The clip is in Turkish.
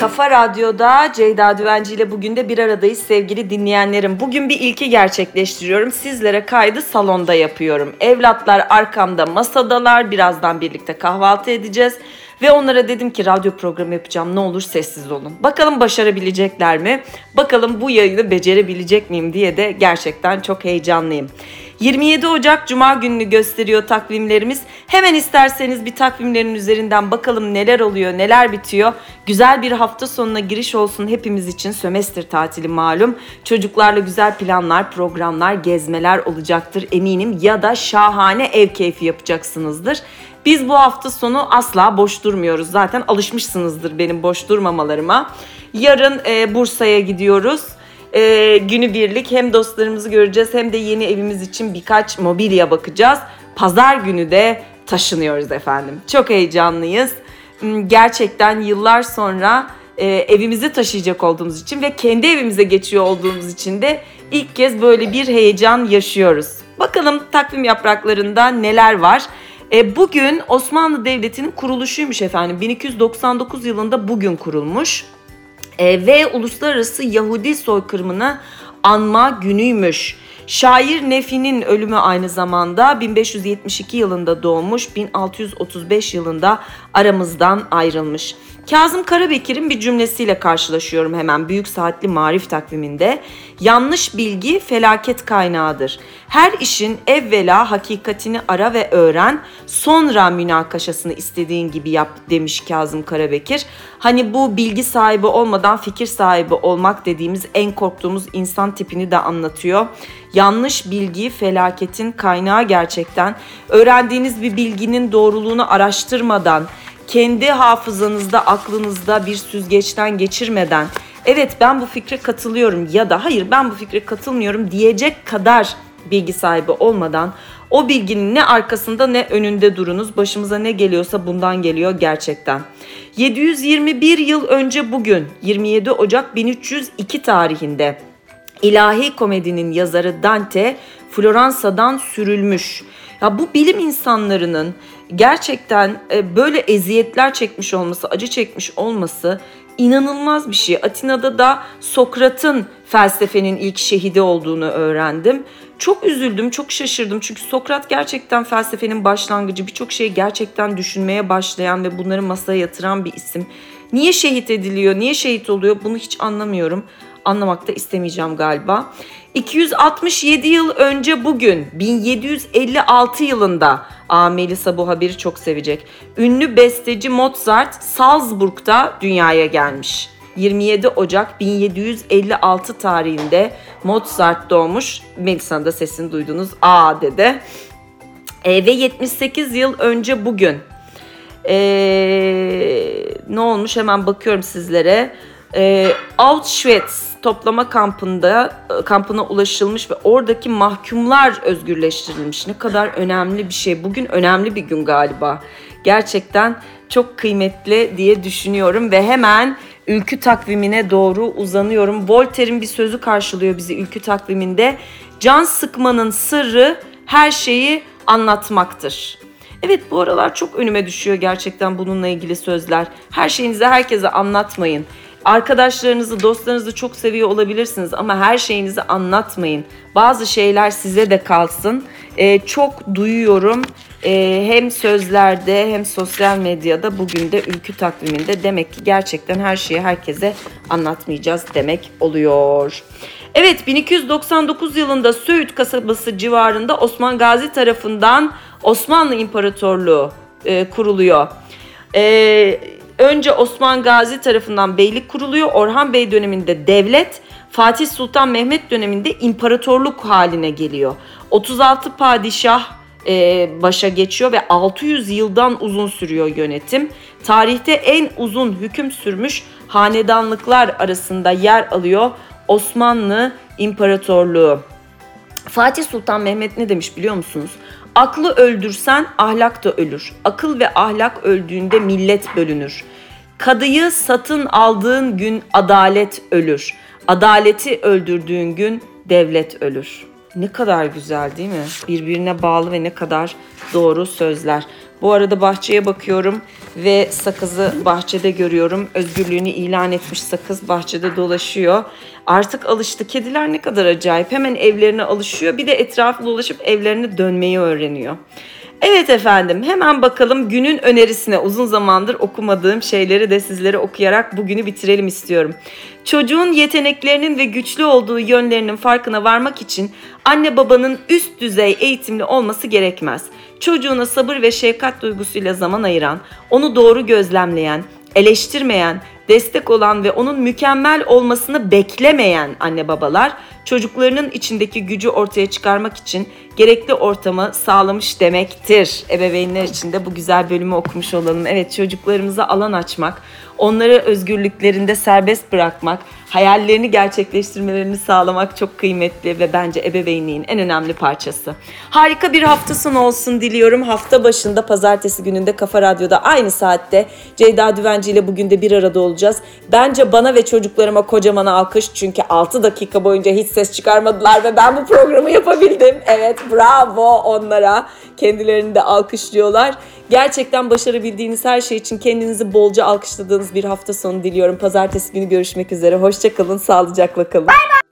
Kafa Radyo'da Ceyda Düvenci ile bugün de bir aradayız sevgili dinleyenlerim. Bugün bir ilki gerçekleştiriyorum. Sizlere kaydı salonda yapıyorum. Evlatlar arkamda masadalar. Birazdan birlikte kahvaltı edeceğiz. Ve onlara dedim ki radyo programı yapacağım ne olur sessiz olun. Bakalım başarabilecekler mi? Bakalım bu yayını becerebilecek miyim diye de gerçekten çok heyecanlıyım. 27 Ocak Cuma gününü gösteriyor takvimlerimiz. Hemen isterseniz bir takvimlerin üzerinden bakalım neler oluyor, neler bitiyor. Güzel bir hafta sonuna giriş olsun hepimiz için. Sömestr tatili malum. Çocuklarla güzel planlar, programlar, gezmeler olacaktır eminim. Ya da şahane ev keyfi yapacaksınızdır. Biz bu hafta sonu asla boş durmuyoruz. Zaten alışmışsınızdır benim boş durmamalarıma. Yarın e, Bursa'ya gidiyoruz. E, günübirlik hem dostlarımızı göreceğiz hem de yeni evimiz için birkaç mobilya bakacağız. Pazar günü de taşınıyoruz efendim. Çok heyecanlıyız. Hmm, gerçekten yıllar sonra e, evimizi taşıyacak olduğumuz için ve kendi evimize geçiyor olduğumuz için de ilk kez böyle bir heyecan yaşıyoruz. Bakalım takvim yapraklarında neler var. E, bugün Osmanlı Devleti'nin kuruluşuymuş efendim. 1299 yılında bugün kurulmuş. Ve uluslararası Yahudi soykırımını anma günüymüş. Şair Nefi'nin ölümü aynı zamanda 1572 yılında doğmuş, 1635 yılında aramızdan ayrılmış. Kazım Karabekir'in bir cümlesiyle karşılaşıyorum hemen Büyük Saatli Marif takviminde. Yanlış bilgi felaket kaynağıdır. Her işin evvela hakikatini ara ve öğren, sonra münakaşasını istediğin gibi yap demiş Kazım Karabekir. Hani bu bilgi sahibi olmadan fikir sahibi olmak dediğimiz en korktuğumuz insan tipini de anlatıyor. Yanlış bilgi felaketin kaynağı gerçekten. Öğrendiğiniz bir bilginin doğruluğunu araştırmadan, kendi hafızanızda, aklınızda bir süzgeçten geçirmeden evet ben bu fikre katılıyorum ya da hayır ben bu fikre katılmıyorum diyecek kadar bilgi sahibi olmadan o bilginin ne arkasında ne önünde durunuz. Başımıza ne geliyorsa bundan geliyor gerçekten. 721 yıl önce bugün 27 Ocak 1302 tarihinde İlahi komedinin yazarı Dante Floransa'dan sürülmüş. Ya bu bilim insanlarının gerçekten e, böyle eziyetler çekmiş olması, acı çekmiş olması inanılmaz bir şey. Atina'da da Sokrat'ın felsefenin ilk şehidi olduğunu öğrendim. Çok üzüldüm, çok şaşırdım. Çünkü Sokrat gerçekten felsefenin başlangıcı, birçok şeyi gerçekten düşünmeye başlayan ve bunları masaya yatıran bir isim. Niye şehit ediliyor, niye şehit oluyor bunu hiç anlamıyorum. Anlamak da istemeyeceğim galiba. 267 yıl önce bugün 1756 yılında Aa, Melisa bu haberi çok sevecek. Ünlü besteci Mozart Salzburg'da dünyaya gelmiş. 27 Ocak 1756 tarihinde Mozart doğmuş. Melisa'nın da sesini duydunuz. Aa dedi. E, ve 78 yıl önce bugün e, ne olmuş hemen bakıyorum sizlere. E, Auschwitz toplama kampında kampına ulaşılmış ve oradaki mahkumlar özgürleştirilmiş. Ne kadar önemli bir şey. Bugün önemli bir gün galiba. Gerçekten çok kıymetli diye düşünüyorum ve hemen ülkü takvimine doğru uzanıyorum. Voltaire'in bir sözü karşılıyor bizi ülkü takviminde. Can sıkmanın sırrı her şeyi anlatmaktır. Evet bu aralar çok önüme düşüyor gerçekten bununla ilgili sözler. Her şeyinizi herkese anlatmayın. Arkadaşlarınızı, dostlarınızı çok seviyor olabilirsiniz ama her şeyinizi anlatmayın. Bazı şeyler size de kalsın. Ee, çok duyuyorum ee, hem sözlerde hem sosyal medyada bugün de ülkü takviminde demek ki gerçekten her şeyi herkese anlatmayacağız demek oluyor. Evet 1299 yılında Söğüt kasabası civarında Osman Gazi tarafından Osmanlı İmparatorluğu e, kuruluyor. Eee önce Osman Gazi tarafından beylik kuruluyor. Orhan Bey döneminde devlet, Fatih Sultan Mehmet döneminde imparatorluk haline geliyor. 36 padişah e, başa geçiyor ve 600 yıldan uzun sürüyor yönetim. Tarihte en uzun hüküm sürmüş hanedanlıklar arasında yer alıyor Osmanlı İmparatorluğu. Fatih Sultan Mehmet ne demiş biliyor musunuz? Aklı öldürsen ahlak da ölür. Akıl ve ahlak öldüğünde millet bölünür. Kadıyı satın aldığın gün adalet ölür. Adaleti öldürdüğün gün devlet ölür. Ne kadar güzel değil mi? Birbirine bağlı ve ne kadar doğru sözler. Bu arada bahçeye bakıyorum ve sakızı bahçede görüyorum. Özgürlüğünü ilan etmiş sakız bahçede dolaşıyor. Artık alıştı. Kediler ne kadar acayip. Hemen evlerine alışıyor. Bir de etrafı dolaşıp evlerine dönmeyi öğreniyor. Evet efendim hemen bakalım günün önerisine uzun zamandır okumadığım şeyleri de sizlere okuyarak bugünü bitirelim istiyorum. Çocuğun yeteneklerinin ve güçlü olduğu yönlerinin farkına varmak için anne babanın üst düzey eğitimli olması gerekmez. Çocuğuna sabır ve şefkat duygusuyla zaman ayıran, onu doğru gözlemleyen, eleştirmeyen, destek olan ve onun mükemmel olmasını beklemeyen anne babalar çocuklarının içindeki gücü ortaya çıkarmak için gerekli ortamı sağlamış demektir. Ebeveynler için de bu güzel bölümü okumuş olalım. Evet çocuklarımıza alan açmak, onları özgürlüklerinde serbest bırakmak, hayallerini gerçekleştirmelerini sağlamak çok kıymetli ve bence ebeveynliğin en önemli parçası. Harika bir hafta sonu olsun diliyorum. Hafta başında pazartesi gününde Kafa Radyo'da aynı saatte Ceyda Düvenci ile bugün de bir arada olacağız. Bence bana ve çocuklarıma kocaman alkış çünkü 6 dakika boyunca hiç ses çıkarmadılar ve ben bu programı yapabildim. Evet bravo onlara. Kendilerini de alkışlıyorlar. Gerçekten başarabildiğiniz her şey için kendinizi bolca alkışladığınız bir hafta sonu diliyorum. Pazartesi günü görüşmek üzere. Hoşçakalın, sağlıcakla kalın. Bye bye.